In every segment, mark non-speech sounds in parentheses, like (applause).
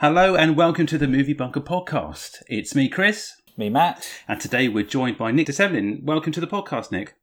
Hello and welcome to the Movie Bunker podcast. It's me, Chris. Me, Matt. And today we're joined by Nick de Semlyen. Welcome to the podcast, Nick.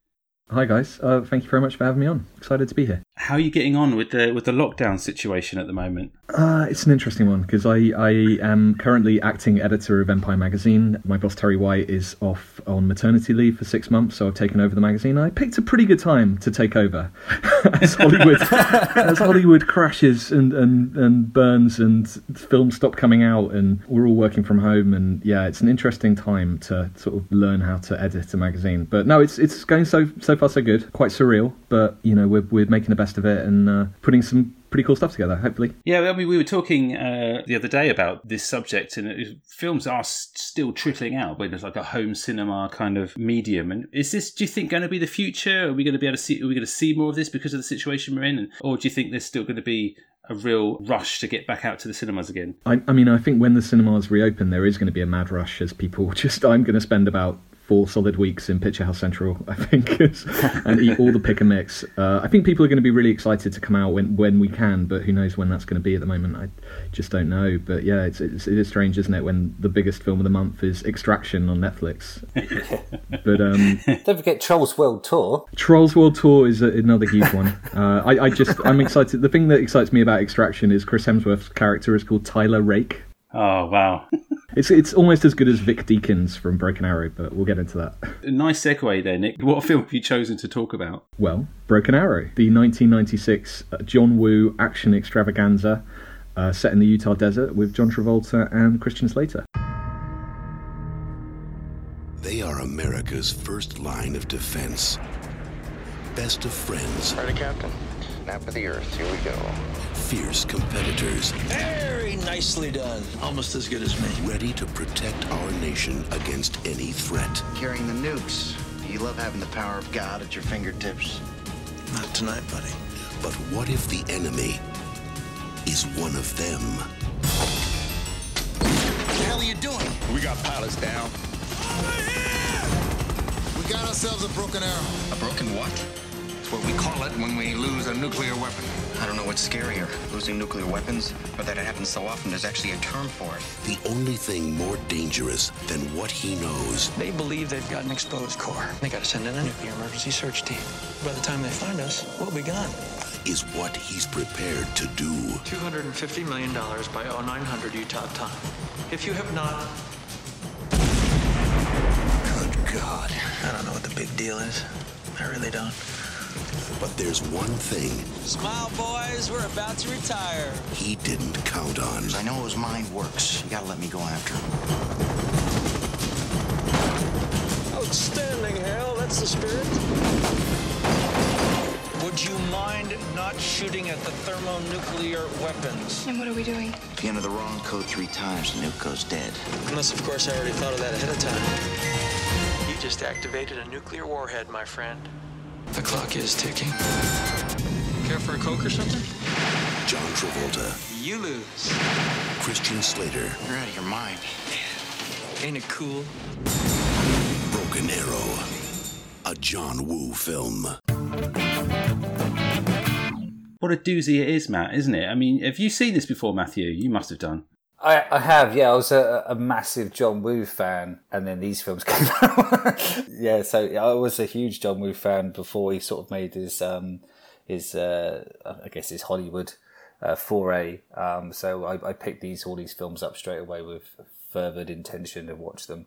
Hi guys, uh, thank you very much for having me on. Excited to be here. How are you getting on with the with the lockdown situation at the moment? Uh, it's an interesting one because I, I am currently acting editor of Empire magazine. My boss Terry White is off on maternity leave for six months, so I've taken over the magazine. I picked a pretty good time to take over (laughs) as Hollywood (laughs) as Hollywood crashes and, and, and burns and films stop coming out and we're all working from home and yeah, it's an interesting time to sort of learn how to edit a magazine. But no, it's it's going so so far so good. Quite surreal, but you know we're we're making the best of it and uh, putting some pretty cool stuff together. Hopefully, yeah. I mean, we were talking uh, the other day about this subject, and it, films are still trickling out, but it's like a home cinema kind of medium. And is this, do you think, going to be the future? Are we going to be able to see? Are we going to see more of this because of the situation we're in, or do you think there's still going to be a real rush to get back out to the cinemas again? I, I mean, I think when the cinemas reopen, there is going to be a mad rush as people (laughs) just. I'm going to spend about four solid weeks in Picture House Central, I think, (laughs) and eat all the pick and mix. Uh, I think people are going to be really excited to come out when, when we can, but who knows when that's going to be at the moment. I just don't know. But yeah, it's, it's it is strange, isn't it, when the biggest film of the month is Extraction on Netflix. (laughs) but um, don't forget Trolls World Tour. Trolls World Tour is a, another huge one. Uh, I, I just I'm excited. The thing that excites me about Extraction is Chris Hemsworth's character is called Tyler Rake. Oh wow! (laughs) it's it's almost as good as Vic Deakins from Broken Arrow, but we'll get into that. A (laughs) nice segue there, Nick. What film have you chosen to talk about? Well, Broken Arrow, the 1996 uh, John Woo action extravaganza uh, set in the Utah desert with John Travolta and Christian Slater. They are America's first line of defense. Best of friends. Ready, Captain. Nap of the Earth. Here we go. Fierce competitors. Very nicely done. Almost as good as me. Ready to protect our nation against any threat. Carrying the nukes. Do you love having the power of God at your fingertips? Not tonight, buddy. But what if the enemy is one of them? What the hell are you doing? We got pilots down. We got ourselves a broken arrow. A broken what? It's what we call it when we lose a nuclear weapon. I don't know what's scarier, losing nuclear weapons, or that it happens so often there's actually a term for it. The only thing more dangerous than what he knows. They believe they've got an exposed core. They got to send in a nuclear emergency search team. By the time they find us, we'll be gone. Is what he's prepared to do. $250 million by 0900 Utah time. If you have not. Good God. I don't know what the big deal is. I really don't. But there's one thing. Smile, boys. We're about to retire. He didn't count on. I know his mind works. You gotta let me go after him. Outstanding, Hal. That's the spirit. Would you mind not shooting at the thermonuclear weapons? And what are we doing? If you enter the wrong code three times, the nuke goes dead. Unless, of course, I already thought of that ahead of time. You just activated a nuclear warhead, my friend. The clock is ticking. Care for a Coke or something? John Travolta. You lose. Christian Slater. You're out of your mind. Ain't it cool? Broken Arrow. A John Woo film. What a doozy it is, Matt, isn't it? I mean, have you seen this before, Matthew? You must have done. I, I have, yeah. I was a, a, massive John Woo fan, and then these films (laughs) came out. yeah, so I was a huge John Woo fan before he sort of made his um, his uh, I guess his Hollywood uh, foray. Um, so I, I, picked these all these films up straight away with fervid intention to watch them.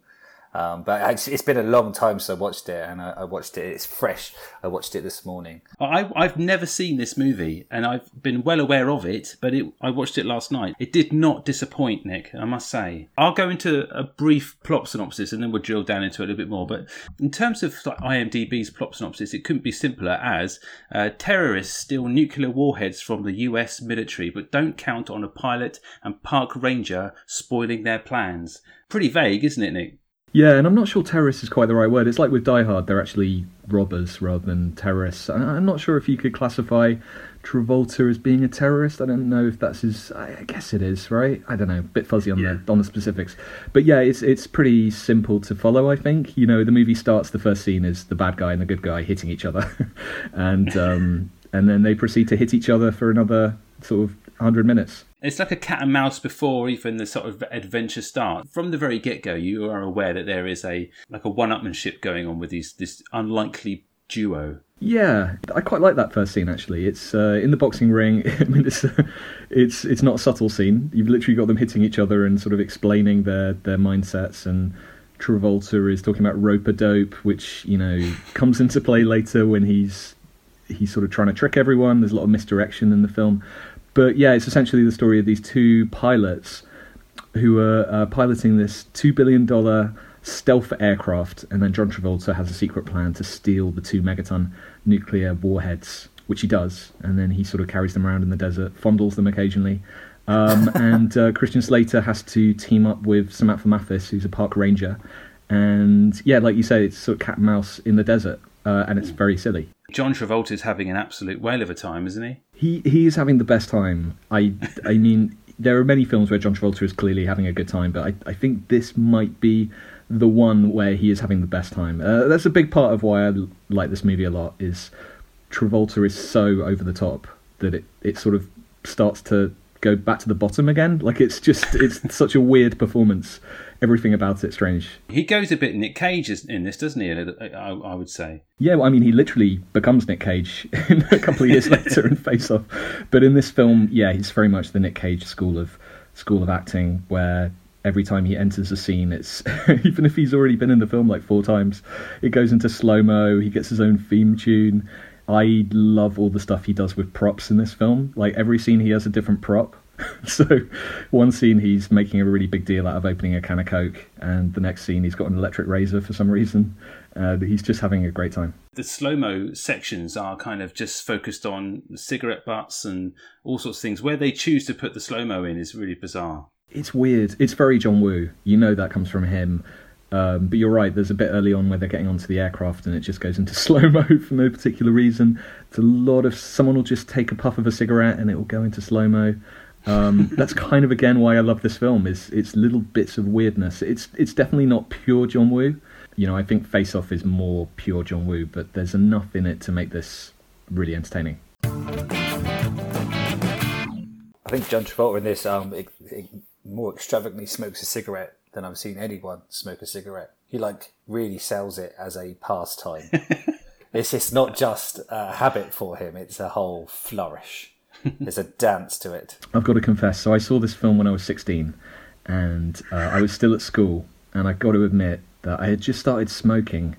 Um, but it's, it's been a long time since I watched it, and I, I, watched it. It's fresh. I watched it this morning. I, I've never seen this movie, and I've been well aware of it. But it, I watched it last night. It did not disappoint, Nick. I must say. I'll go into a brief plot synopsis, and then we'll drill down into it a little bit more. But in terms of IMDb's plot synopsis, it couldn't be simpler. As uh, terrorists steal nuclear warheads from the U.S. military, but don't count on a pilot and park ranger spoiling their plans. Pretty vague, isn't it, Nick? Yeah, and I'm not sure terrorist is quite the right word. It's like with Die Hard, they're actually robbers rather than terrorists. I'm not sure if you could classify Travolta as being a terrorist. I don't know if that's his. I guess it is, right? I don't know. A bit fuzzy on yeah. the on the specifics, but yeah, it's it's pretty simple to follow. I think you know the movie starts. The first scene is the bad guy and the good guy hitting each other, (laughs) and um, and then they proceed to hit each other for another sort of 100 minutes. It's like a cat and mouse before even the sort of adventure starts. From the very get go, you are aware that there is a like a one upmanship going on with these this unlikely duo. Yeah, I quite like that first scene actually. It's uh, in the boxing ring. (laughs) I mean, it's it's it's not a subtle scene. You've literally got them hitting each other and sort of explaining their their mindsets. And Travolta is talking about rope a dope, which you know comes into play later when he's he's sort of trying to trick everyone. There's a lot of misdirection in the film, but yeah, it's essentially the story of these two pilots who are uh, piloting this two billion dollar stealth aircraft, and then John Travolta has a secret plan to steal the two megaton nuclear warheads, which he does, and then he sort of carries them around in the desert, fondles them occasionally. Um, (laughs) and uh, Christian Slater has to team up with Samantha Mathis, who's a park ranger, and yeah, like you say, it's sort of cat and mouse in the desert, uh, and it's very silly. John Travolta is having an absolute whale of a time, isn't he? He he is having the best time. I I mean, there are many films where John Travolta is clearly having a good time, but I I think this might be the one where he is having the best time. Uh, that's a big part of why I like this movie a lot. Is Travolta is so over the top that it it sort of starts to go back to the bottom again. Like it's just it's such a weird performance. Everything about it strange. He goes a bit Nick Cage in this, doesn't he? I, I would say. Yeah, well, I mean, he literally becomes Nick Cage (laughs) a couple of years (laughs) later in Face Off. But in this film, yeah, he's very much the Nick Cage school of school of acting, where every time he enters a scene, it's (laughs) even if he's already been in the film like four times, it goes into slow mo. He gets his own theme tune. I love all the stuff he does with props in this film. Like every scene, he has a different prop. (laughs) so one scene he's making a really big deal out of opening a can of coke, and the next scene he's got an electric razor for some reason. Uh, he's just having a great time. The slow mo sections are kind of just focused on cigarette butts and all sorts of things. Where they choose to put the slow mo in is really bizarre. It's weird. It's very John Woo. You know that comes from him. Um, but you're right. There's a bit early on where they're getting onto the aircraft, and it just goes into (laughs) slow mo for no particular reason. It's a lot of someone will just take a puff of a cigarette, and it will go into slow mo. Um, that's kind of again why I love this film. Is it's little bits of weirdness. It's it's definitely not pure John Woo. You know, I think Face Off is more pure John Woo, but there's enough in it to make this really entertaining. I think John Travolta in this um, it, it more extravagantly smokes a cigarette than I've seen anyone smoke a cigarette. He like really sells it as a pastime. (laughs) it's just not just a habit for him; it's a whole flourish. (laughs) There's a dance to it. I've got to confess. So I saw this film when I was 16, and uh, I was still at school, and I've got to admit that I had just started smoking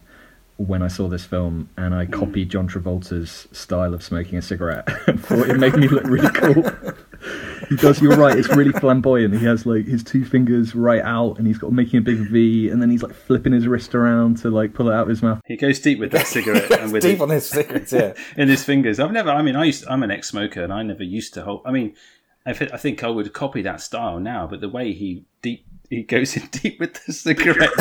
when I saw this film, and I copied John Travolta's style of smoking a cigarette. (laughs) thought it made me look really cool. (laughs) he does. You're right. It's really flamboyant. He has like his two fingers right out, and he's got making a big V, and then he's like flipping his wrist around to like pull it out of his mouth. He goes deep with that cigarette (laughs) and with deep it, on his cigarettes, yeah, (laughs) in his fingers. I've never. I mean, I used. I'm an ex-smoker, and I never used to hold. I mean, I think I would copy that style now, but the way he deep he goes in (laughs) deep with the cigarette.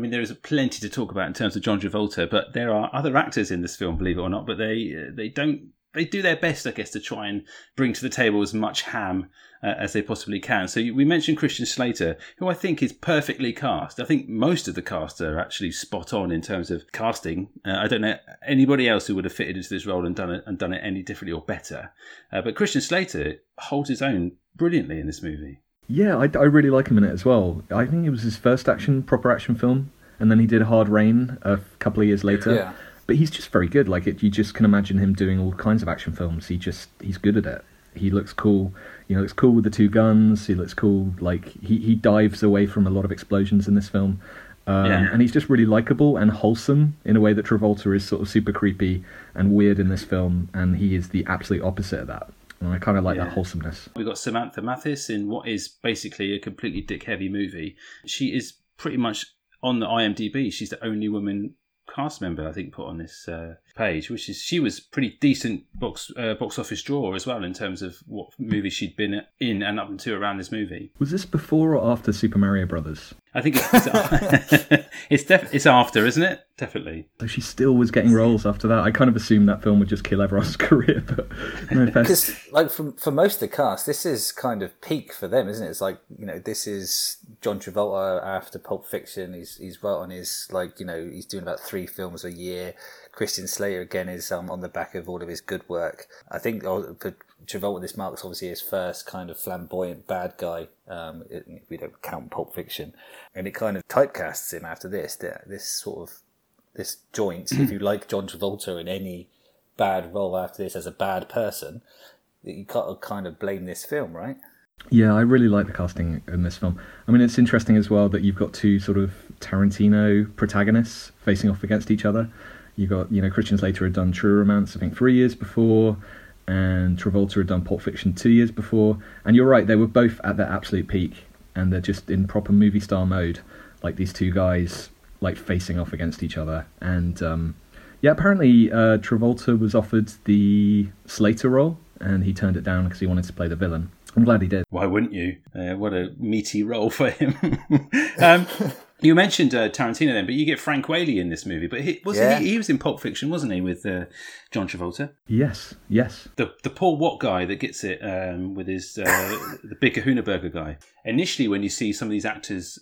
I mean, there is plenty to talk about in terms of John Travolta, but there are other actors in this film, believe it or not. But they they don't they do their best, I guess, to try and bring to the table as much ham uh, as they possibly can. So we mentioned Christian Slater, who I think is perfectly cast. I think most of the cast are actually spot on in terms of casting. Uh, I don't know anybody else who would have fitted into this role and done it and done it any differently or better. Uh, but Christian Slater holds his own brilliantly in this movie. Yeah, I, I, really like him in it as well. I think it was his first action, proper action film, and then he did Hard Rain a couple of years later. Yeah. But he's just very good. Like it, you just can imagine him doing all kinds of action films. He just he's good at it. He looks cool. You know, looks cool with the two guns. He looks cool. Like he he dives away from a lot of explosions in this film. Um, yeah. And he's just really likable and wholesome in a way that Travolta is sort of super creepy and weird in this film, and he is the absolute opposite of that. And I kind of like yeah. that wholesomeness. We've got Samantha Mathis in what is basically a completely dick heavy movie. She is pretty much on the IMDb. She's the only woman cast member I think put on this uh, page, which is she was pretty decent box uh, box office draw as well in terms of what movies she'd been in and up until around this movie. Was this before or after Super Mario Brothers? I think it's it's, (laughs) it's, def- it's after, isn't it? Definitely. So she still was getting roles after that. I kind of assumed that film would just kill everyone's (laughs) career, but Because, like, for, for most of the cast, this is kind of peak for them, isn't it? It's like, you know, this is John Travolta after Pulp Fiction. He's he's right on his, like, you know, he's doing about three films a year. Christian Slater, again, is um, on the back of all of his good work. I think oh, for Travolta, this marks obviously his first kind of flamboyant bad guy. Um, it, we don't count Pulp Fiction, and it kind of typecasts him after this. This sort of this joint. if you like John Travolta in any bad role after this as a bad person, you to kind of blame this film, right? Yeah, I really like the casting in this film. I mean, it's interesting as well that you've got two sort of Tarantino protagonists facing off against each other. You've got, you know, Christian Slater had done True Romance, I think, three years before, and Travolta had done Pulp Fiction two years before. And you're right, they were both at their absolute peak, and they're just in proper movie star mode, like these two guys, like facing off against each other. And um, yeah, apparently uh, Travolta was offered the Slater role, and he turned it down because he wanted to play the villain. I'm glad he did. Why wouldn't you? Uh, what a meaty role for him. (laughs) um, you mentioned uh, Tarantino then, but you get Frank Whaley in this movie. But he, wasn't Yeah. he? He was in Pulp Fiction, wasn't he, with uh, John Travolta? Yes, yes. The the Paul Watt guy that gets it um, with his uh, (laughs) the big Kahuna Burger guy. Initially, when you see some of these actors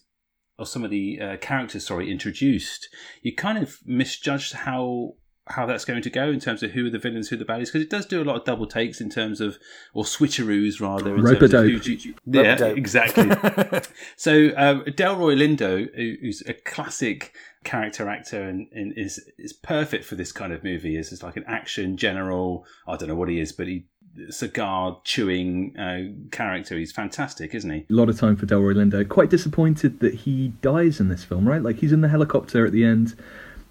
or some of the uh, characters, sorry, introduced, you kind of misjudge how how that's going to go in terms of who are the villains, who are the baddies, because it does do a lot of double takes in terms of or switcheroos rather. In Rope-a-dope. who you- (laughs) yeah, Rope-a-dope. exactly. (laughs) so um, Delroy Lindo, who- who's a classic character actor and, and is is perfect for this kind of movie. Is is like an action general. I don't know what he is, but he cigar chewing uh, character. He's fantastic, isn't he? A lot of time for Delroy Lindo. Quite disappointed that he dies in this film, right? Like he's in the helicopter at the end.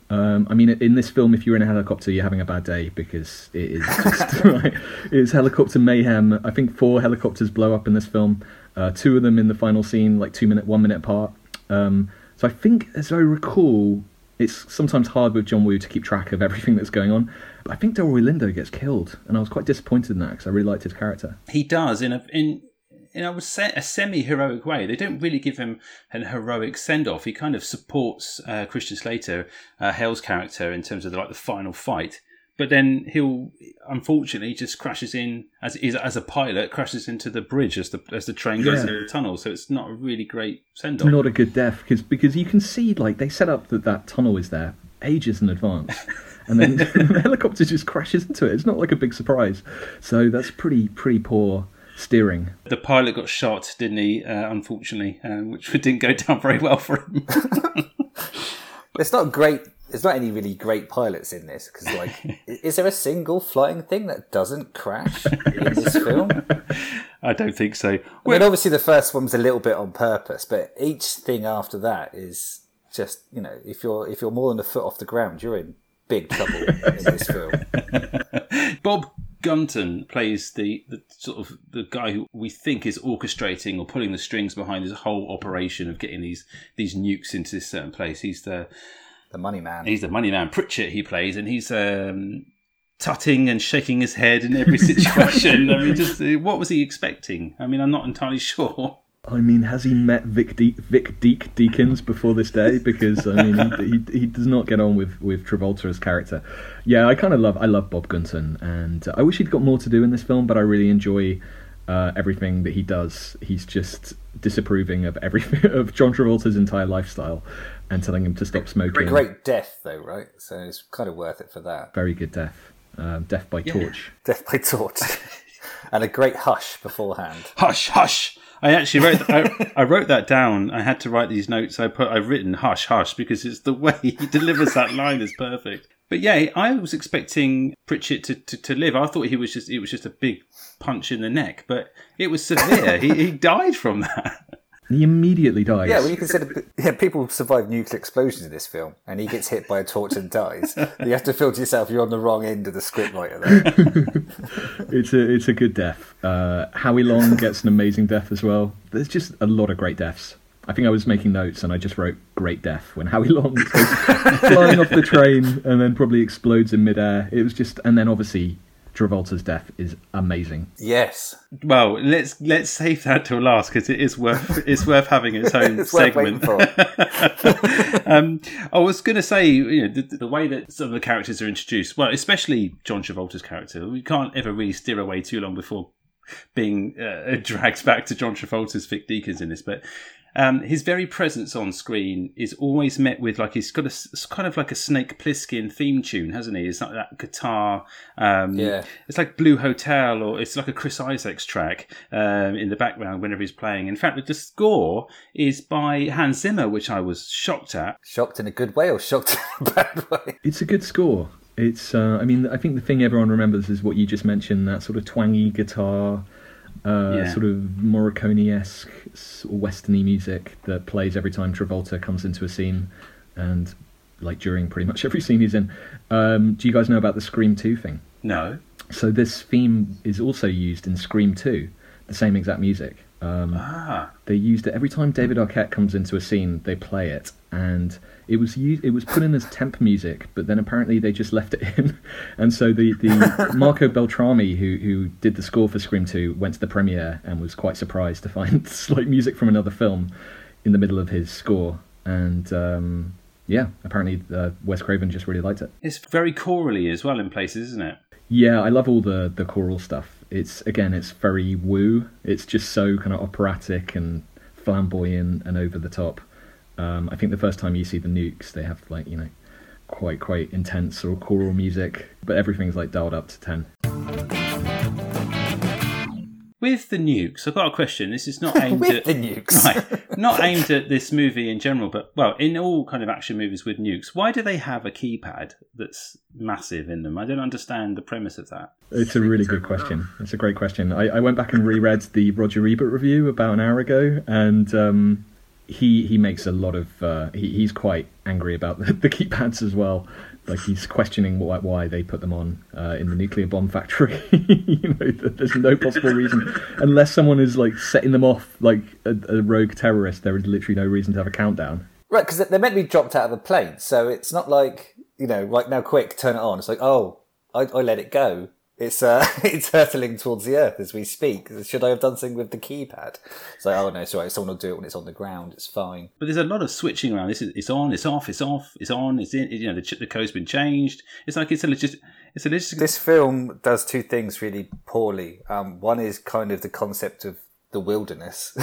Um, I mean, in this film, if you're in a helicopter, you're having a bad day because it is just (laughs) like, it's helicopter mayhem. I think four helicopters blow up in this film. Uh, two of them in the final scene, like two minute, one minute apart. Um, so I think, as I recall, it's sometimes hard with John Woo to keep track of everything that's going on. But I think Delroy Lindo gets killed, and I was quite disappointed in that because I really liked his character. He does in a in. In I would say a semi-heroic way. They don't really give him an heroic send-off. He kind of supports uh, Christian Slater, uh, Hale's character, in terms of the, like the final fight. But then he'll unfortunately just crashes in as is as a pilot crashes into the bridge as the as the train goes Yeah. into the tunnel. So it's not a really great send-off. not a good death because because you can see like they set up that that tunnel is there ages in advance (laughs) and then (laughs) the helicopter just crashes into it it's not like a big surprise so that's pretty pretty poor steering The pilot got shot, didn't he? Uh, unfortunately, uh, which (laughs) didn't go down very well for him. (laughs) It's not great. There's not any really great pilots in this because, like, (laughs) is there a single flying thing that doesn't crash in this film? I don't think so. I mean, obviously the first one's a little bit on purpose, but each thing after that is just you know, if you're if you're more than a foot off the ground, you're in big trouble in this film. Bob Gunton plays the, the sort of the guy who we think is orchestrating or pulling the strings behind this whole operation of getting these these nukes into this certain place. He's the The money man. he's the money man Pritchett he plays, and he's um, tutting and shaking his head in every (laughs) situation. I mean, just what was he expecting? I mean, I'm not entirely (laughs) sure. I mean has he met vic, De- vic Deek deakins before this day because i mean he, he, he does not get on with with travolta's character yeah i kind of love i love bob gunton and uh, i wish he'd got more to do in this film but i really enjoy uh, everything that he does he's just disapproving of everything (laughs) of john travolta's entire lifestyle and telling him to stop smoking Great death though, right? So it's kind of worth it for that. very good death um, death by torch (laughs) Death by torch, (laughs) and a great hush beforehand. Hush, hush. I actually wrote. I, (laughs) I wrote that down. I had to write these notes. I put. I've written hush, hush because it's the way he (laughs) delivers that line is perfect. But yeah, I was expecting Pritchett to, to, to live. I thought he was just. It was just a big punch in the neck, but it was severe. he, he died from that. (laughs) he immediately dies Yeah, when you consider yeah, people survive nuclear explosions in this film, and he gets hit by a torch and dies. You have to feel to yourself you're on the wrong end of the scriptwriter there. (laughs) it's a it's a good death. Uh, Howie Long (laughs) gets an amazing death as well. There's just a lot of great deaths. I think I was making notes and I just wrote "great death" when Howie Long (laughs) goes flying off the train and then probably explodes in midair. It was just, and then obviously Travolta's death is amazing. Yes. Well, let's let's save that till last because it is worth (laughs) it's worth having its own It's segment. (laughs) um, I was going to say, you know, the, the way that some of the characters are introduced, well, especially John Travolta's character, we can't ever really steer away too long before being uh, (laughs) dragged back to John Travolta's Vic Deakins in this, but. Um, his very presence on screen is always met with like he's got a it's kind of like a Snake Plissken theme tune, hasn't he? It's like that guitar. Um, Yeah. It's like Blue Hotel, or it's like a Chris Isaak's track um, in the background whenever he's playing. In fact, the score is by Hans Zimmer, which I was shocked at. Shocked in a good way or shocked in a bad way? It's a good score. It's, uh, I mean, I think the thing everyone remembers is what you just mentioned that sort of twangy guitar, uh, Yeah. sort of Morricone esque, westerny music that plays every time Travolta comes into a scene and like during pretty much every scene he's in. Um, do you guys know about the Scream 2 thing? No. So this theme is also used in Scream 2, the same exact music. Um, Ah. they used it every time David Arquette comes into a scene. They play it, and it was used, it was put in as temp music, but then apparently they just left it in, (laughs) and so the, the (laughs) Marco Beltrami who who did the score for Scream Two went to the premiere and was quite surprised to find (laughs) like music from another film in the middle of his score, and um, yeah, apparently uh, Wes Craven just really liked it. It's very chorally as well in places, isn't it? Yeah, I love all the the choral stuff. It's again, it's very woo. It's just so kind of operatic and flamboyant and over the top. Um, I think the first time you see the Nukes, they have like you know quite quite intense or choral music, but everything's like dialed up to ten. With the nukes, I've got a question. This is not (laughs) aimed With at the nukes. (laughs) right, not (laughs) aimed at this movie in general, but well, in all kind of action movies with nukes, why do they have a keypad that's massive in them? I don't understand the premise of that. It's a really good question. It's a great question. I, I went back and reread the Roger Ebert review about an hour ago, and um, he he makes a lot of uh, he, he's quite angry about the, the keypads as well. Like he's questioning why, why they put them on uh, in the nuclear bomb factory. (laughs) you know, there's no possible reason unless someone is like setting them off like a, a rogue terrorist. There is literally no reason to have a countdown. Right, because they're meant to be dropped out of the plane, so it's not like you know, right now, quick, turn it on. It's like, oh, I, I let it go. It's uh, (laughs) it's hurtling towards the earth as we speak. Should I have done something with the keypad? It's like, oh no, sorry, someone will do it when it's on the ground. It's fine. But there's a lot of switching around. This is it's on, it's off, it's off, it's on, it's in. You know, the, the code's been changed. It's like it's a legit. It's a legit. This film does two things really poorly. Um, one is kind of the concept of the wilderness,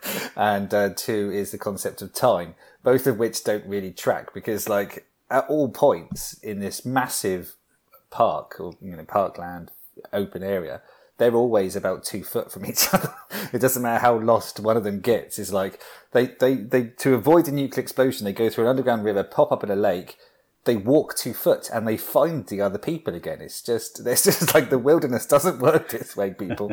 (laughs) and uh, two is the concept of time. Both of which don't really track because, like, at all points in this massive park or you know parkland open area, they're always about two foot from each (laughs) other. it doesn't matter how lost one of them gets. It's like they, they, they to avoid a nuclear explosion, they go through an underground river, pop up in a lake, they walk two foot and they find the other people again. It's just (laughs) it's just like the wilderness doesn't (laughs) work this way, people.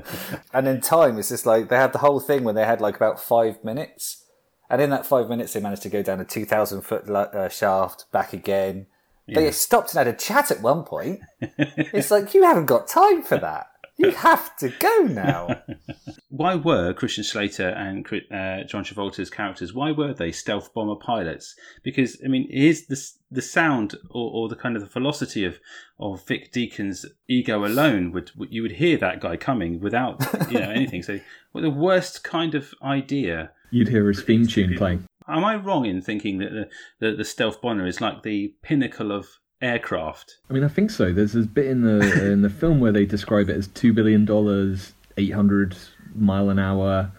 and in time, it's just like they had the whole thing when they had like about five minutes. And in that five minutes, they managed to go down a 2,000 foot uh, shaft, back again. They stopped and had a chat at one point. it's like, you haven't got time for that. You have to go now. (laughs) why were Christian Slater and uh, John Travolta's characters? Why were they stealth bomber pilots? Because I mean, here's the the sound or, or the kind of the velocity of of Vic Deakins' ego alone would you would hear that guy coming without you know anything. So, what the worst kind of idea? You'd hear his theme tune playing. Am I wrong in thinking that the, the, the stealth bomber is like the pinnacle of aircraft? I mean, I think so. There's this bit in the (laughs) in the film where they describe it as two billion dollars, eight hundred mile an hour.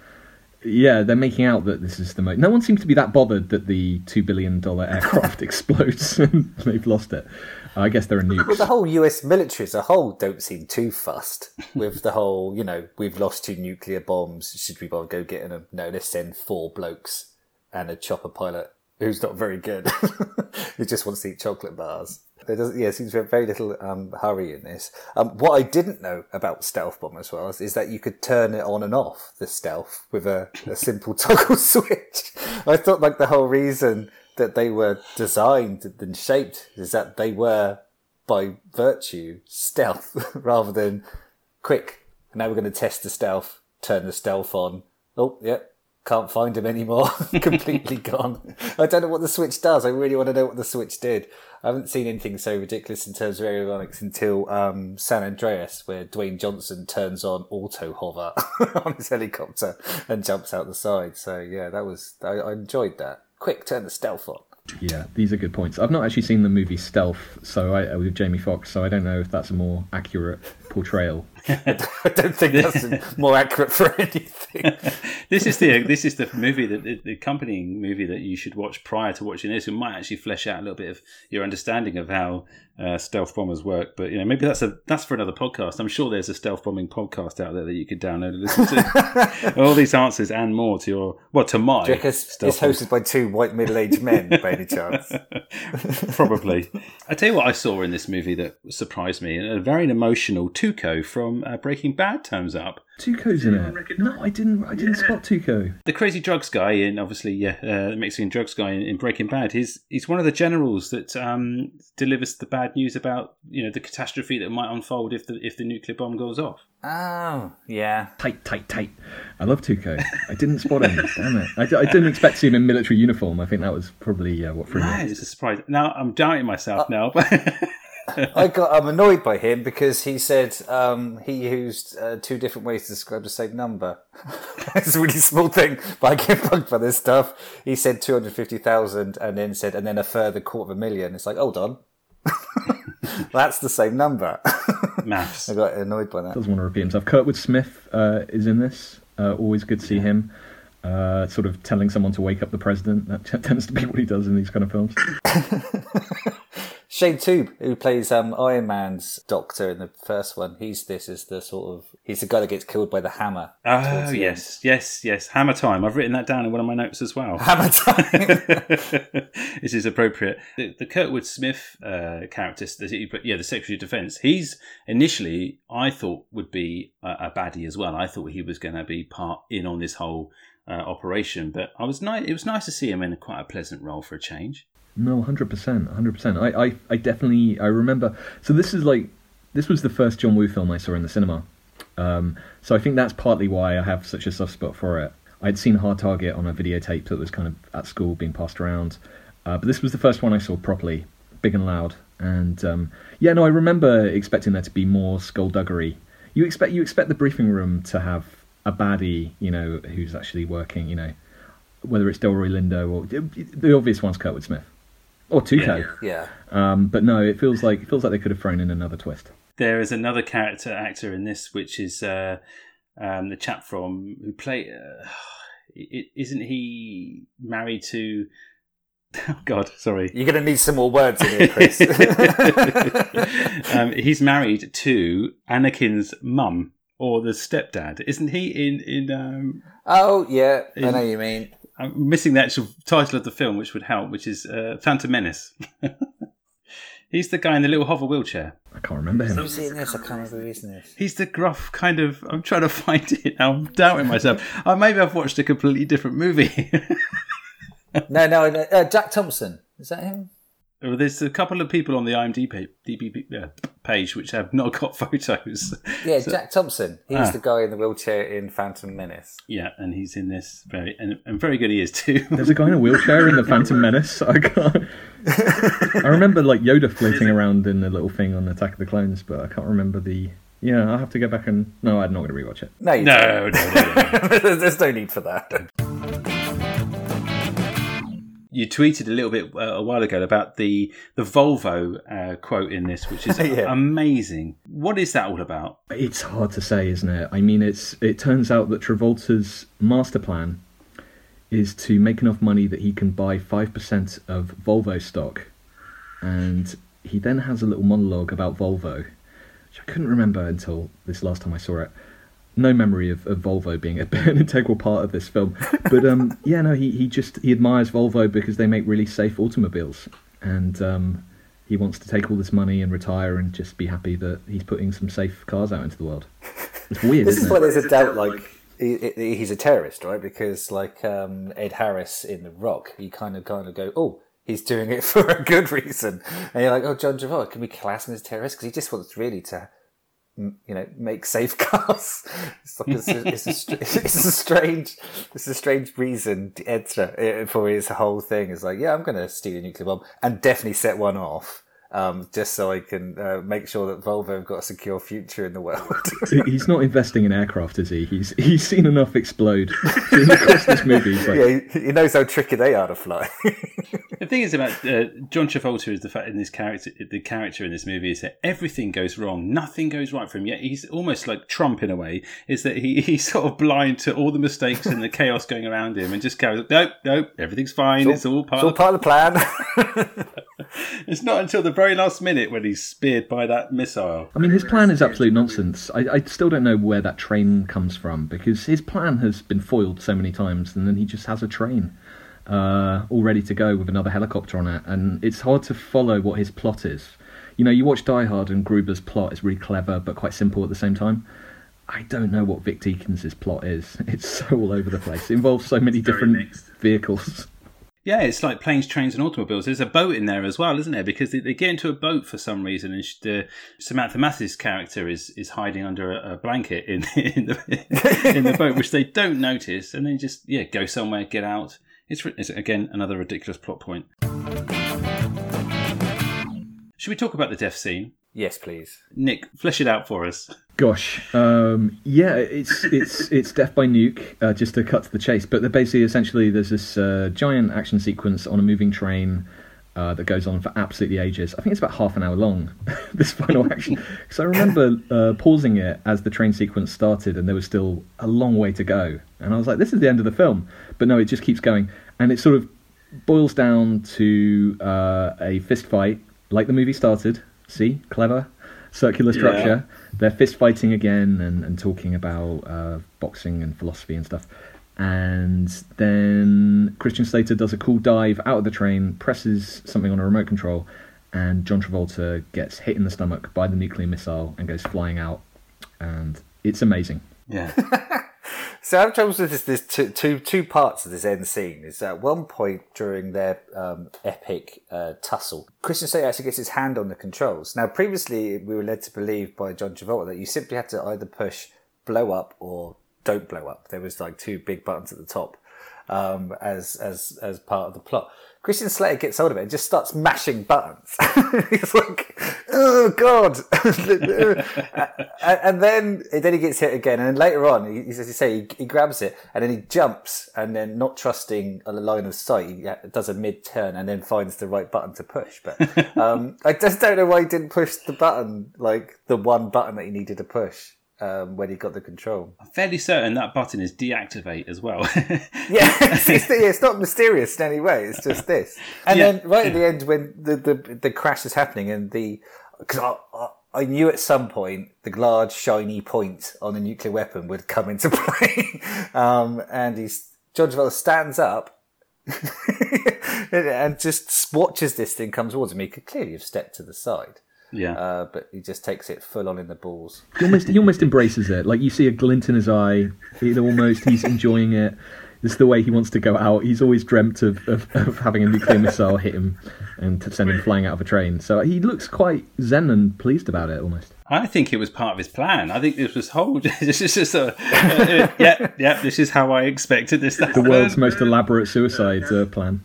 Yeah, they're making out that this is the most. No one seems to be that bothered that the two billion dollar (laughs) aircraft explodes (laughs) and they've lost it. Uh, I guess there are nukes. Well, the whole US military as a whole don't seem too fussed with the whole, you know, we've lost two nuclear bombs. Should we bother go getting them? No, let's send four blokes and a chopper pilot who's not very good, (laughs) who just wants to eat chocolate bars. There doesn't, yeah, seems to be very little um, hurry in this. Um, what I didn't know about stealth bomb as well is, is that you could turn it on and off the stealth with a, a simple (laughs) toggle switch. I thought like the whole reason that they were designed and shaped is that they were by virtue stealth (laughs) rather than quick. Now we're going to test the stealth, turn the stealth on. Oh, yep, Can't find him anymore. (laughs) Completely gone. I don't know what the Switch does. I really want to know what the Switch did. I haven't seen anything so ridiculous in terms of aerodynamics until um, San Andreas, where Dwayne Johnson turns on auto hover (laughs) on his helicopter and jumps out the side. So yeah, that was I, I enjoyed that. Quick, turn the stealth on. Yeah, these are good points. I've not actually seen the movie Stealth, so I, with Jamie Foxx, so I don't know if that's a more accurate portrayal. (laughs) I don't think that's more accurate for anything. (laughs) this is the this is the movie that the, the accompanying movie that you should watch prior to watching this. It might actually flesh out a little bit of your understanding of how uh, stealth bombers work. But you know, maybe that's a that's for another podcast. I'm sure there's a stealth bombing podcast out there that you could download and listen to. (laughs) All these answers and more to your well to my. it's, it's hosted by two white middle aged men, by any chance. Probably. I tell you what, I saw in this movie that surprised me. A very emotional Tuco from uh, Breaking Bad turns up. Tuco's in it. No, I didn't. I didn't spot Tuco. The crazy drugs guy, and obviously, yeah, uh, the Mexican drugs guy in, in, Breaking Bad. He's he's one of the generals that um, delivers the bad news about you know the catastrophe that might unfold if the if the nuclear bomb goes off. Oh, yeah. Tight, tight, tight. I love Tuco. I didn't spot him. (laughs) Damn it. I, I, didn't expect to see him in military uniform. I think that was probably uh, what for me. It's a surprise. Now I'm doubting myself uh, now. (laughs) (laughs) I got I'm annoyed by him because he said um, he used uh, two different ways to describe the same number. (laughs) it's a really small thing, but I get bugged by this stuff. He said two hundred fifty thousand, and then said, and then a further quarter of a million. It's like, hold on, (laughs) that's the same number. Maths. I got annoyed by that. Doesn't want to repeat himself. Kurtwood Smith uh, is in this. Uh, always good to see him. Uh, sort of telling someone to wake up the president. That t- tends to be what he does in these kind of films. Shaun Toub, who plays um, Iron Man's doctor in the first one, he's this is the sort of he's the guy that gets killed by the hammer. Oh yes, yes, yes. Hammer time. I've written that down in one of my notes as well. Hammer time. (laughs) this is appropriate. The, the Kurtwood Smith uh, character, the, yeah, the Secretary of Defence. He's initially I thought would be a, a baddie as well. I thought he was going to be part in on this whole uh, operation, but I was nice. It was nice to see him in a, quite a pleasant role for a change. No, hundred percent, hundred percent. I, I, I definitely, I remember. So this is like, this was the first John Woo film I saw in the cinema. Um, so I think that's partly why I have such a soft spot for it. I'd seen Hard Target on a videotape that was kind of at school being passed around, uh, but this was the first one I saw properly, big and loud. And um, yeah, no, I remember expecting there to be more skullduggery. You expect you expect the briefing room to have a baddie, you know, who's actually working, you know, whether it's Delroy Lindo or the obvious one's Kurtwood Smith or Tuco. Yeah. Um, but no, it feels like it feels like they could have thrown in another twist. There is another character actor in this, which is uh, um, the chap from who play. Uh, (sighs) isn't he married to? (laughs) Oh God, sorry. You're going to need some more words in here, Chris. (laughs) um, (laughs) he's married to Anakin's mum or the stepdad, isn't he? In in. Um, oh yeah, in, I know you mean. I'm missing the actual title of the film, which would help, which is uh, Phantom Menace. (laughs) He's the guy in the little hover wheelchair. I can't remember him. Who's in this? I can't remember who's in this. He's the gruff kind of. I'm trying to (laughs) find it now. I'm doubting myself. uh, maybe I've watched a completely different movie. (laughs) no, no, no uh, Jack Thompson. Is that him? Well, there's a couple of people on the IMDb page which have not got (laughs) photos. Yeah, so, Jack Thompson. He's ah. the guy in the wheelchair in Phantom Menace. Yeah, and he's in this very and, and very good he is too. There's a guy in a wheelchair in the Phantom Menace. I can't. I remember like Yoda floating around in the little thing on Attack of the Clones, but I can't remember the. Yeah, I'll have to go back and. No, I'm not going to rewatch it. No, no, no, no, no. (laughs) There's no need for that you tweeted a little bit uh, a while ago about the the Volvo uh, quote in this, which is (laughs) yeah. amazing. What is that all about? It's hard to say, isn't it? I mean, it's it turns out that Travolta's master plan is to make enough money that he can buy five percent of Volvo stock, and he then has a little monologue about Volvo, which I couldn't remember until this last time I saw it no memory of, of Volvo being a, (laughs) an integral part of this film. But um, (laughs) yeah, no, he, he just he admires Volvo because they make really safe automobiles, and um, he wants to take all this money and retire and just be happy that he's putting some safe cars out into the world. It's weird. (laughs) this is it? why there's a doubt, like. He, he's a terrorist, right? Because like um, Ed Harris in The Rock, you kind of kind of go, oh, he's doing it for a good reason, and you're like, oh, John Travolta, can we class him as a terrorist? Because he just wants really to you know make safe (laughs) cars. It's like a, it's, a, (laughs) it's a strange it's a strange reason to enter eh, for his whole thing. Is like, yeah, I'm going to steal a nuclear bomb and definitely set one off um, just so I can uh, make sure that Volvo have got a secure future in the world. (laughs) he's not investing in aircraft, is he? He's he's seen enough explode in the course of this movie. Like... (laughs) Yeah, he, he, knows how tricky they are to fly. (laughs) the thing is about uh, John Travolta is the fact in this character, the character in this movie is that everything goes wrong, nothing goes right for him. Yet he's almost like Trump in a way. Is that he he's sort of blind to all the mistakes and the chaos going around him, and just goes, nope, nope, everything's fine. It's all, it's all part, it's all of, part of the plan. it's not until the very last minute when he's speared by that missile. I mean, his plan is absolute nonsense. I, I still don't know where that train comes from because his plan has been foiled so many times, and then he just has a train uh, all ready to go with another helicopter on it, and it's hard to follow what his plot is. You know, you watch Die Hard, and Gruber's plot is really clever but quite simple at the same time. I don't know what Vic Deakins' plot is. (laughs) It's so all over the place. It involves so many different vehicles. Yeah, it's like planes, trains, and automobiles. There's a boat in there as well, isn't there? Because they, they get into a boat for some reason, and she, uh, Samantha Mathis' character is is hiding under a, a blanket in (laughs) in the in the boat, which they don't notice, and then just yeah go somewhere, get out. It's, it's again another ridiculous plot point. Should we talk about the death scene? Yes, please. Nick, flesh it out for us. Gosh, um, yeah, it's it's it's death by nuke. Uh, just to cut to the chase, but basically, essentially, there's this uh, giant action sequence on a moving train uh, that goes on for absolutely ages. I think it's about half an hour long. (laughs) this final action, (laughs) because I remember uh, pausing it as the train sequence started, and there was still a long way to go, and I was like, "This is the end of the film," but no, it just keeps going, and it sort of boils down to uh, a fist fight, like the movie started See, clever circular structure. Yeah. They're fist fighting again and, and talking about uh, boxing and philosophy and stuff. And then Christian Slater does a cool dive out of the train, presses something on a remote control, and John Travolta gets hit in the stomach by the nuclear missile and goes flying out. And it's amazing. Yeah. (laughs) So I'm troubles with this. There's two, two, two parts of this end scene. Is at one point during their um, epic uh, tussle, Christian Slater actually gets his hand on the controls. Now, previously we were led to believe by John Travolta that you simply had to either push blow up or don't blow up. There was like two big buttons at the top um, as as as part of the plot. Christian Slater gets hold of it and just starts mashing buttons. (laughs) He's like, "Oh God!" (laughs) and then then he gets hit again. And then later on, he, as you say, he, he, grabs it and then he jumps. And then, not trusting a line of sight, he does a mid turn and then finds the right button to push. But (laughs) um, I just don't know why he didn't push the button, like the one button that he needed to push um, when he got the control. I'm fairly certain that button is deactivate as well. (laughs) yeah, (laughs) it's, it's, it's, not mysterious in any way. It's just this. And yeah. then right at the end, when the, the, the crash is happening, and the because I, I, I, knew at some point the large shiny point on the nuclear weapon would come into (laughs) play, um, and he's John Travolta stands up. and just watches this thing come towards him. He could clearly have stepped to the side. Yeah. Uh, but he just takes it full on in the balls. He almost, he almost embraces it. Like you see a glint in his eye. He almost he's enjoying it. It's the way he wants to go out. He's always dreamt of, of, of having a nuclear missile hit him and to send him flying out of a train. So he looks quite zen and pleased about it almost. I think it was part of his plan. I think this was whole. (laughs) this is just a. Uh, yeah, yeah. This is how I expected this. The world's most elaborate suicide uh, plan.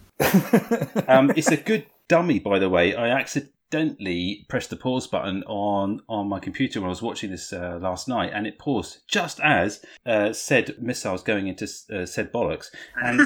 um, it's a good dummy, by the way. I accidentally accidentally pressed the pause button on on my computer when I was watching this uh, last night, and it paused just as uh, said missiles going into uh, said bollocks. And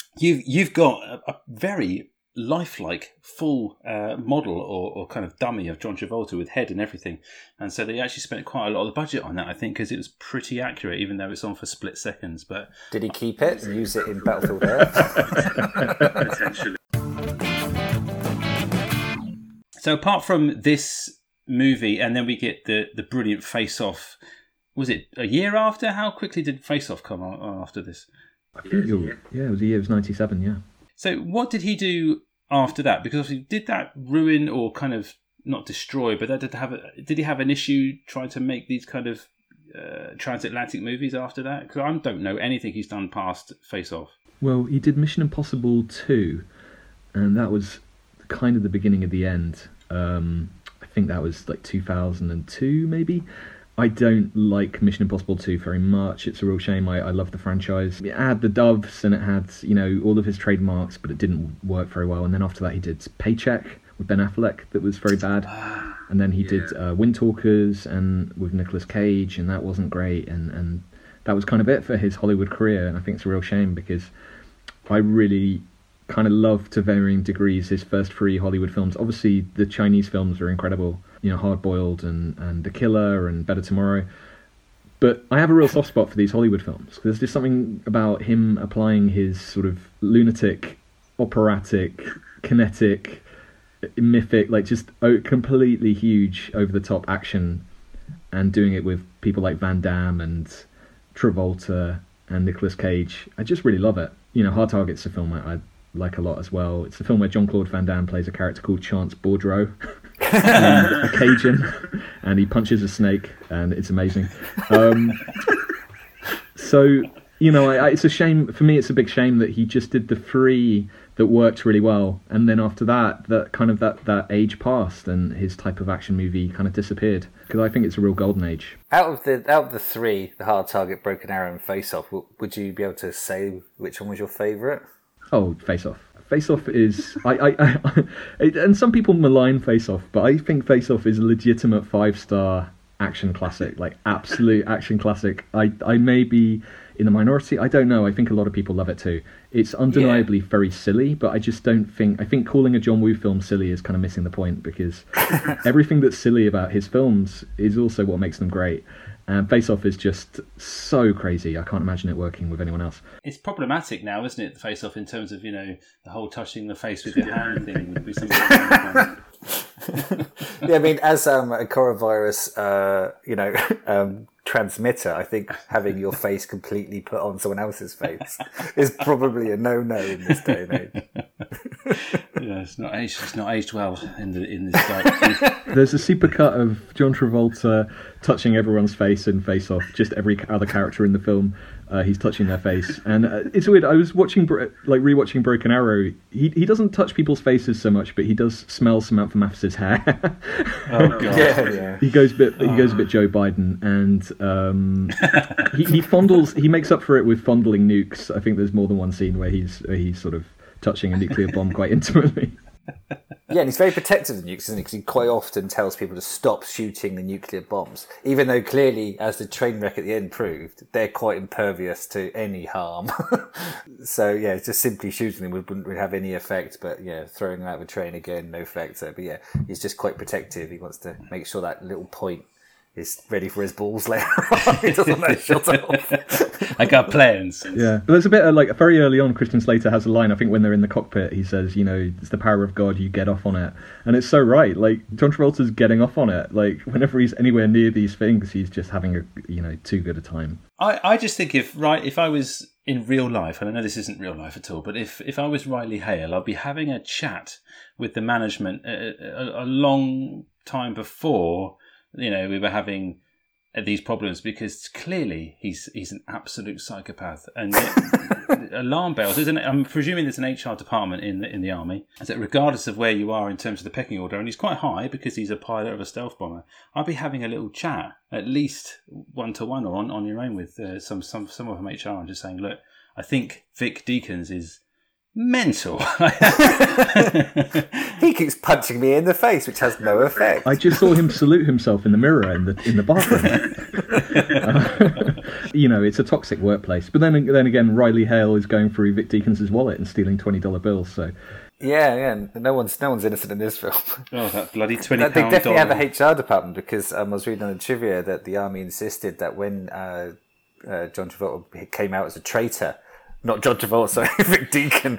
(laughs) you've you've got a, a very lifelike full uh, model or, or, kind of dummy of John Travolta with head and everything. And so they actually spent quite a lot of the budget on that, I think, because it was pretty accurate, even though it's on for split seconds. But did he keep it and use it in Battlefield Earth? (laughs) Potentially. So apart from this movie, and then we get the the brilliant Face Off. Was it a year after? How quickly did Face Off come after this? I think yeah, yeah, it was a year. It was ninety seven. Yeah. So what did he do after that? Because obviously, did that ruin or kind of not destroy, but that did have a, did he have an issue trying to make these kind of uh, transatlantic movies after that? Because I don't know anything he's done past Face Off. Well, he did Mission Impossible two, and that was kind of the beginning of the end. Um, I think that was like 2002, maybe. I don't like Mission Impossible 2 very much. It's a real shame. I, I love the franchise. It had the doves and it had, you know, all of his trademarks, but it didn't work very well. And then after that, he did Paycheck with Ben Affleck, that was very bad. And then he yeah. did uh, Windtalkers and with Nicolas Cage, and that wasn't great. And, and that was kind of it for his Hollywood career. And I think it's a real shame because I really kind of love to varying degrees his first three Hollywood films. Obviously, the Chinese films are incredible, you know, Hard Boiled and, and The Killer and Better Tomorrow. But I have a real soft spot for these Hollywood films. There's just something about him applying his sort of lunatic, operatic, kinetic, mythic, like just completely huge, over the top action and doing it with people like Van Damme and Travolta and Nicolas Cage. I just really love it. You know, Hard Target's a film I, I like a lot as well. It's a film where Jean Claude Van Damme plays a character called Chance Boudreaux, (laughs) a Cajun, (laughs) and he punches a snake, and it's amazing. Um, so you know, I, I, it's a shame for me. It's a big shame that he just did the three that worked really well, and then after that, that kind of that that age passed, and his type of action movie kind of disappeared. Because I think it's a real golden age. Out of the out of the three, the Hard Target, Broken Arrow, and Face Off, would you be able to say which one was your favourite? Oh, Face Off. Face Off is (laughs) I, I, I (laughs) and some people malign Face Off, but I think Face Off is a legitimate five star action classic, like absolute action classic. I I may be in the minority. I don't know. I think a lot of people love it too. It's undeniably yeah. very silly, but I just don't think. I think calling a John Woo film silly is kind of missing the point because (laughs) everything that's silly about his films is also what makes them great. And Face Off is just so crazy. I can't imagine it working with anyone else. It's problematic now, isn't it? The Face Off in terms of you know the whole touching the face with (laughs) your hand thing would be something. (laughs) yeah, I mean, as um, a coronavirus, uh, you know, (laughs) um, transmitter, I think having your (laughs) face completely put on someone else's face is probably a no-no in this day and age. (laughs) yeah, it's not aged. It's not aged well in the in this. Like, (laughs) There's a supercut of John Travolta touching everyone's face in Face Off, just every other character in the film, uh, he's touching their face, and uh, it's weird. I was watching, like, rewatching Broken Arrow. He he doesn't touch people's faces so much, but he does smell Samantha Mathis's hair. oh god! Yeah, (laughs) yeah. He goes a bit. He goes a bit Joe Biden, and um, (laughs) he he fondles. He makes up for it with fondling nukes. I think there's more than one scene where he's where he's sort of touching a nuclear bomb quite intimately. Yeah, and he's very protective of the nukes, isn't he? Because he quite often tells people to stop shooting the nuclear bombs, even though clearly, as the train wreck at the end proved, they're quite impervious to any harm. (laughs) so yeah, just simply shooting them wouldn't really have any effect. But yeah, throwing them out of a train again, no effect. So, but yeah, he's just quite protective. He wants to make sure that little point is ready for his balls later (laughs) on. he doesn't let shut off. (laughs) I got plans. Yeah, but there's a bit of, like very early on. Christian Slater has a line. I think when they're in the cockpit, he says, "You know, it's the power of God. You get off on it," and it's so right. Like John Travolta's getting off on it. Like whenever he's anywhere near these things, he's just having a you know too good a time. I I just think if right if I was in real life, and I know this isn't real life at all, but if if I was Riley Hale, I'd be having a chat with the management a, a, a long time before you know, we were having these problems because clearly he's he's an absolute psychopath and (laughs) alarm bells isn't it? i'm presuming there's an hr department in the, in the army that regardless of where you are in terms of the pecking order and he's quite high because he's a pilot of a stealth bomber i'd be having a little chat at least one to one or on, on your own with uh, some some some of them hr and just saying look i think vic Deakins is mental. (laughs) he keeps punching me in the face, which has no effect. I just saw him salute himself in the mirror in the in the bathroom. uh, (laughs) you know, it's a toxic workplace. But then then again, Riley Hale is going through Vic Deakins' wallet and stealing twenty dollar bills. So. Yeah, yeah. No one's no one's innocent in this film. (laughs) Oh, that bloody twenty They definitely dollar. have a HR department because um, I was reading on the trivia that the army insisted that when uh, uh, John Travolta came out as a traitor, not John Travolta, (laughs) Vic Deacon.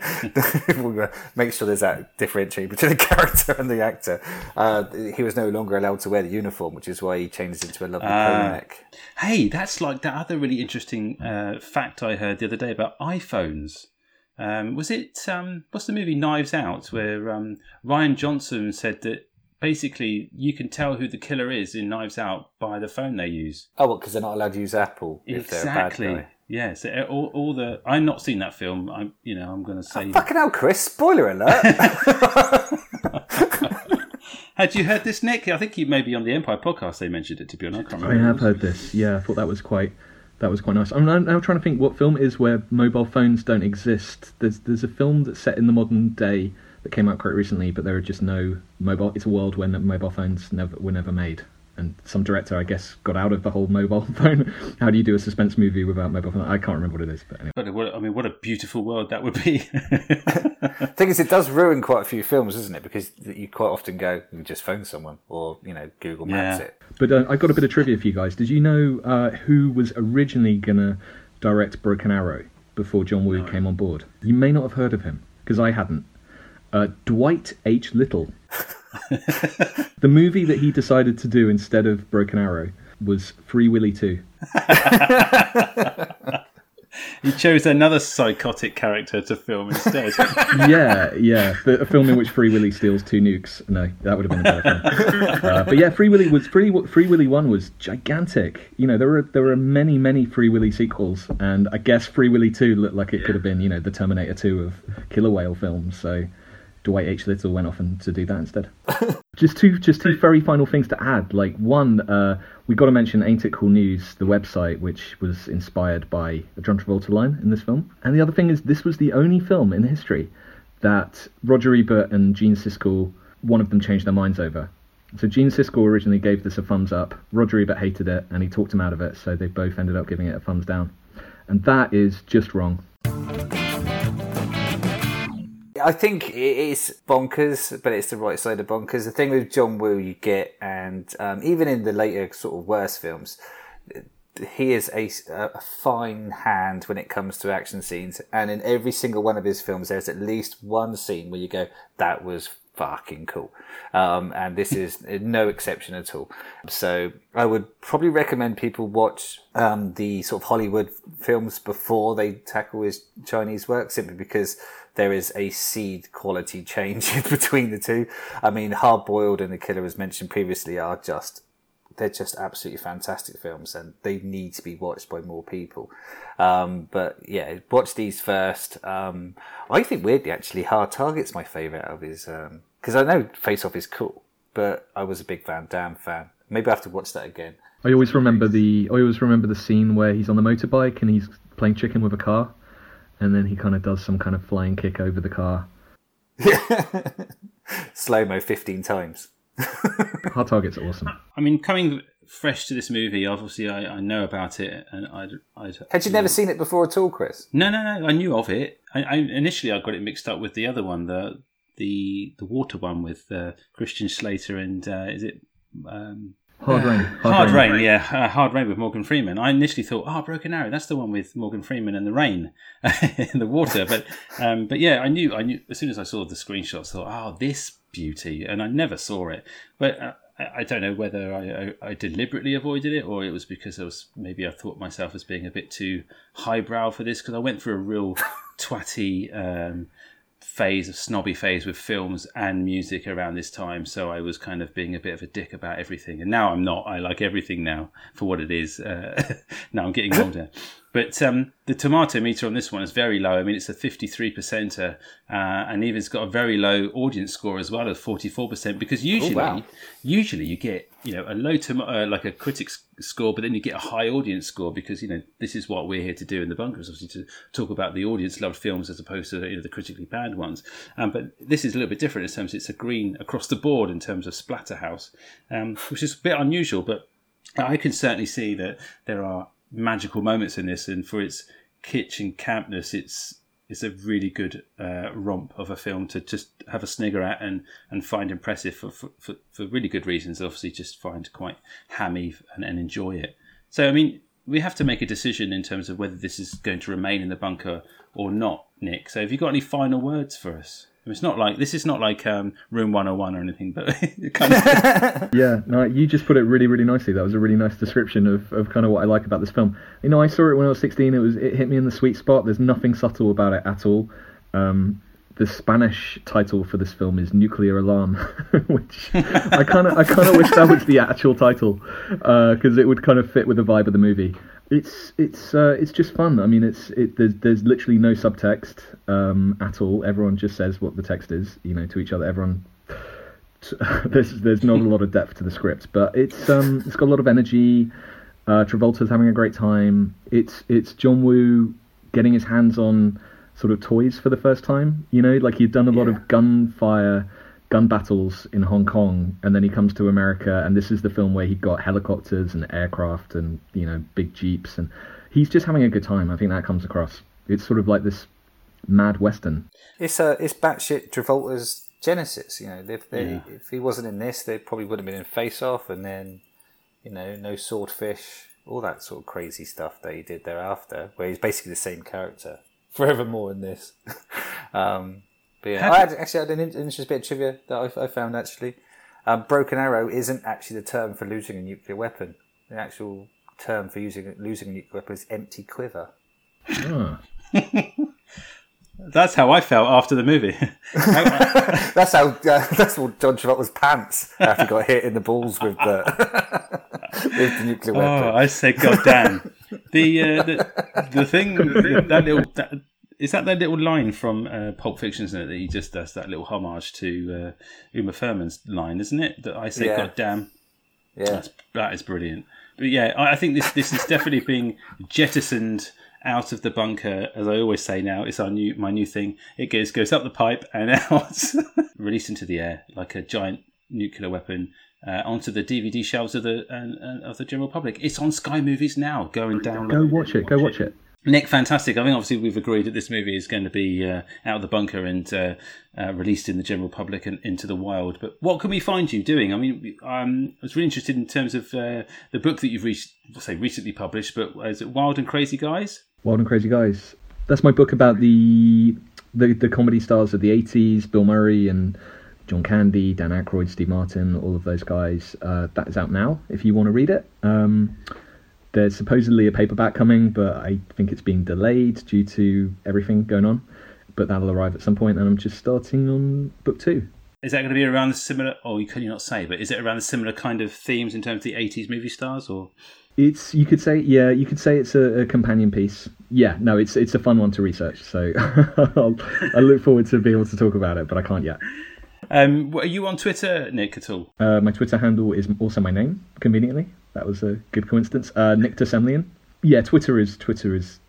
(laughs) we make sure there's that differentiation between the (laughs) character and the actor. Uh, he was no longer allowed to wear the uniform, which is why he changed into a lovely uh, polo neck. Hey, that's like that other really interesting uh, fact I heard the other day about iPhones. Um, was it um, what's the movie Knives Out, where um, Rian Johnson said that basically you can tell who the killer is in Knives Out by the phone they use. Oh, well, because they're not allowed to use Apple if exactly. they're a bad guy. Yeah, so uh, all, all the I've not seen that film. I'm you know I'm going to say oh, fucking hell, Chris! Spoiler alert. (laughs) Had you heard this, Nick? I think you maybe on the Empire podcast they mentioned it. To be honest, I can't I have heard this. Yeah, I thought that was quite that was quite nice. I'm now, now trying to think what film is where mobile phones don't exist. There's there's a film that's set in the modern day that came out quite recently, but there are just no mobile. It's a world when mobile phones never were never made. And some director, I guess, got out of the whole mobile (laughs) phone. How do you do a suspense movie without mobile phone? I can't remember what it is, but anyway. But what, I mean, what a beautiful world that would be. the (laughs) (laughs) thing is, it does ruin quite a few films, doesn't it? Because you quite often go, you just phone someone, or you know, Google Maps Yeah. it. But uh, I got a bit of trivia for you guys. Did you know uh, who was originally gonna direct Broken Arrow before John Woo came on board? You may not have heard of him because I hadn't. Uh, Dwight H. Little. (laughs) the movie that he decided to do instead of Broken Arrow was Free Willy 2. he chose another psychotic character to film instead. (laughs) yeah, yeah. The, a film in which Free Willy steals two nukes. No, that would have been a better film. Uh, but yeah, Free Willy was Free Free Willy One was gigantic. You know, there were there were many many Free Willy sequels, and I guess Free Willy Two looked like it could have been you know the Terminator Two of killer whale films. So Dwight H. Little went off and to do that instead. (laughs) just two just two very final things to add. Like one, uh, we got to mention Ain't It Cool News, the website, which was inspired by a John Travolta line in this film. And the other thing is, this was the only film in history that Roger Ebert and Gene Siskel, one of them changed their minds over. So Gene Siskel originally gave this a thumbs up. Roger Ebert hated it, and he talked him out of it. So they both ended up giving it a thumbs down, and that is just wrong. I think it is bonkers, but it's the right side of bonkers. The thing with John Woo, you get, and um, even in the later sort of worse films, he is a, a fine hand when it comes to action scenes. And in every single one of his films, there's at least one scene where you go, "That was fucking cool," um, and this is no exception at all. So I would probably recommend people watch um, the sort of Hollywood films before they tackle his Chinese work, simply because there is a seed quality change (laughs) between the two. I mean, Hard Boiled and The Killer, as mentioned previously, are just they're just absolutely fantastic films, and they need to be watched by more people. Um, but yeah, watch these first. Um, I think weirdly, actually, Hard Target's my favourite of his because I know Face Off is cool, but I was a big Van Damme fan. Maybe I have to watch that again. I always remember the I always remember the scene where he's on the motorbike and he's playing chicken with a car, and then he kind of does some kind of flying kick over the car. (laughs) Slow mo fifteen times. (laughs) Hard Target's awesome. I mean, coming fresh to this movie, obviously I, I know about it, and I'd, I'd Had you never seen it before at all, Chris? No, no, no. I knew of it. I, I initially I got it mixed up with the other one, the the the water one with uh, Christian Slater and uh, is it um, Hard Rain. Hard, Rain, yeah, uh, Hard Rain with Morgan Freeman. I initially thought, oh, Broken Arrow, that's the one with Morgan Freeman and the rain (laughs) in the water. But um, but yeah, I knew, I knew as soon as I saw the screenshots, I thought, oh, this beauty, and I never saw it. But uh, I, I don't know whether I, I, I deliberately avoided it or it was because I was maybe I thought myself as being a bit too highbrow for this because I went through a real twatty. Um, phase of snobby phase with films and music around this time. So i was kind of being a bit of a dick about everything. And now i'm not. I like everything now for what it is. Uh, (laughs) now i'm getting older but um, the tomato meter on this one is very low. I mean, it's a 53 percenter, uh, and even it's got a very low audience score as well as 44 percent. Because usually, wow. usually you get you know a low tom- uh, like a critics score, but then you get a high audience score because you know this is what we're here to do in the bunkers, obviously to talk about the audience loved films as opposed to you know the critically bad ones. Um, but this is a little bit different in terms it's a green across the board in terms of Splatterhouse, um, which is a bit unusual, but I can certainly see that there are magical moments in this, and for its kitsch and campness, it's it's a really good uh, romp of a film to just have a snigger at and, and find impressive for, for, for, really good reasons. Obviously, just find quite hammy and, and enjoy it. So, I mean, we have to make a decision in terms of whether this is going to remain in the bunker or not, Nick. So, have you got any final words for us? I mean, it's not like this is not like um, Room 101 or anything, but (laughs) it kind of (laughs) yeah, no, you just put it really, really nicely. That was a really nice description of, of kind of what I like about this film. You know, I saw it when I was 16. It was it hit me in the sweet spot. There's nothing subtle about it at all. Um, the Spanish title for this film is Nuclear Alarm, (laughs) which I kind of I kind of wish that was the actual title because uh, it would kind of fit with the vibe of the movie. It's it's uh, it's just fun. I mean, it's it, there's there's literally no subtext um, at all. Everyone just says what the text is, you know, to each other. Everyone (laughs) there's there's not a lot of depth to the script, but it's um it's got a lot of energy. Uh, Travolta's having a great time. It's it's John Woo getting his hands on sort of toys for the first time. You know, like he'd done a lot Yeah. of gunfire, gun battles in Hong Kong, and then he comes to America, and this is the film where he got helicopters and aircraft and you know big jeeps, and he's just having a good time. I think that comes across. It's sort of like this mad western. It's uh, it's batshit Travolta's Genesis. You know, if they, Yeah. if he wasn't in this, they probably would have been in Face Off, and then you know, no swordfish, all that sort of crazy stuff that he did thereafter, where he's basically the same character forevermore in this. (laughs) um, but yeah, I had, actually had an interesting bit of trivia that I, I found actually. Um, broken arrow isn't actually the term for losing a nuclear weapon. The actual term for using losing a nuclear weapon is empty quiver. (laughs) That's how I felt after the movie. (laughs) That's how. Uh, that's what John Travolta's pants after he got hit in the balls with the with the nuclear weapon. Oh, I said, God damn. The, uh, the the thing (laughs) that little that, is that that little line from uh, Pulp Fiction, isn't it? That he just does that little homage to uh, Uma Thurman's line, isn't it? That I say, Yeah. God damn. yeah, That's, that is brilliant. But yeah, I I think this this is definitely being jettisoned out of the bunker. As I always say now, it's our new my new thing. It goes goes up the pipe and (laughs) out, released into the air like a giant nuclear weapon. Uh, onto the DVD shelves of the uh, uh, of the general public. It's on Sky Movies now. Go and download. Go watch it. Go watch it. Nick, fantastic. I think obviously we've agreed that this movie is going to be uh, out of the bunker and uh, uh, released in the general public and into the wild. But what can we find you doing? I mean, um, I was really interested in terms of uh, the book that you've re- say recently published, but is it Wild and Crazy Guys? Wild and Crazy Guys. That's my book about the the, the comedy stars of the 80s, Bill Murray and John Candy, Dan Aykroyd, Steve Martin, all of those guys. Uh, that is out now if you want to read it. Um, there's supposedly a paperback coming, but I think it's being delayed due to everything going on. But that'll arrive at some point, and I'm just starting on book two. Is that going to be around the similar? Oh, you can you not say, but is it around the similar kind of themes in terms of the '80s movie stars? Or It's you could say yeah you could say it's a, a companion piece. Yeah, no, it's it's a fun one to research. So (laughs) I look forward to being able to talk about it, but I can't yet. Um, are you on Twitter, Nick, at all? Uh, my Twitter handle is also my name. Conveniently, that was a good coincidence. Uh, Nick Semlyen. Yeah, Twitter is Twitter is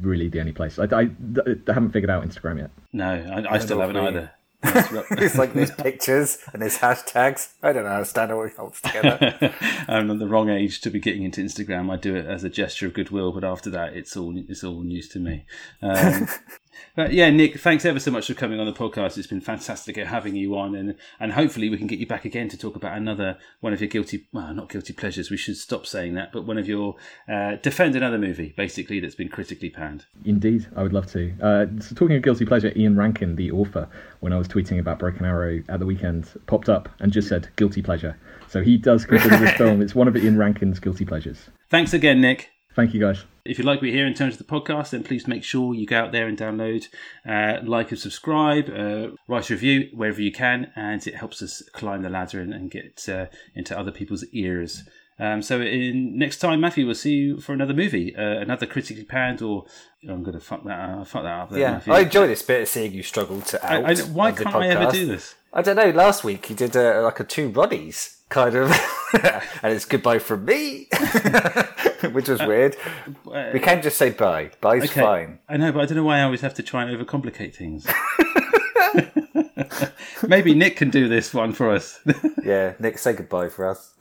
really the only place. I, I, I haven't figured out Instagram yet. No, I, I still haven't for either. (laughs) it's like there's pictures and there's hashtags. I don't understand how it holds together. (laughs) I'm at the wrong age to be getting into Instagram. I do it as a gesture of goodwill, but after that, it's all it's all news to me. Um, (laughs) but yeah, Nick, thanks ever so much for coming on the podcast. It's been fantastic having you on, and and hopefully we can get you back again to talk about another one of your guilty, well, not guilty pleasures. We should stop saying that, but one of your uh, defend another movie, basically that's been critically panned. Indeed, I would love to. Uh, so talking of guilty pleasure, Ian Rankin, the author, when I was tweeting about Broken Arrow at the weekend, popped up and just said guilty pleasure. So he does consider this (laughs) film. It's one of Ian Rankin's guilty pleasures. Thanks again, Nick. Thank you, guys. If you like what you hear in terms of the podcast, then please make sure you go out there and download, uh, like and subscribe, uh, write a review wherever you can, and it helps us climb the ladder and, and get uh, into other people's ears. Um, so in next time, Matthew, we'll see you for another movie, uh, another critically panned, or I'm going to fuck that, uh, fuck that up. There, yeah, Matthew. I enjoy this bit of seeing you struggle to out. I- why can't I ever do this? I don't know. Last week you did uh, like a two Ronnies kind of, (laughs) and it's goodbye from me, (laughs) which was weird. we can't just say bye. Bye's Uh, Okay, fine. I know, but I don't know why I always have to try and overcomplicate things. (laughs) Maybe Nick can do this one for us. Yeah, Nick, say goodbye for us.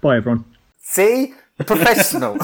Bye, everyone. See, professional.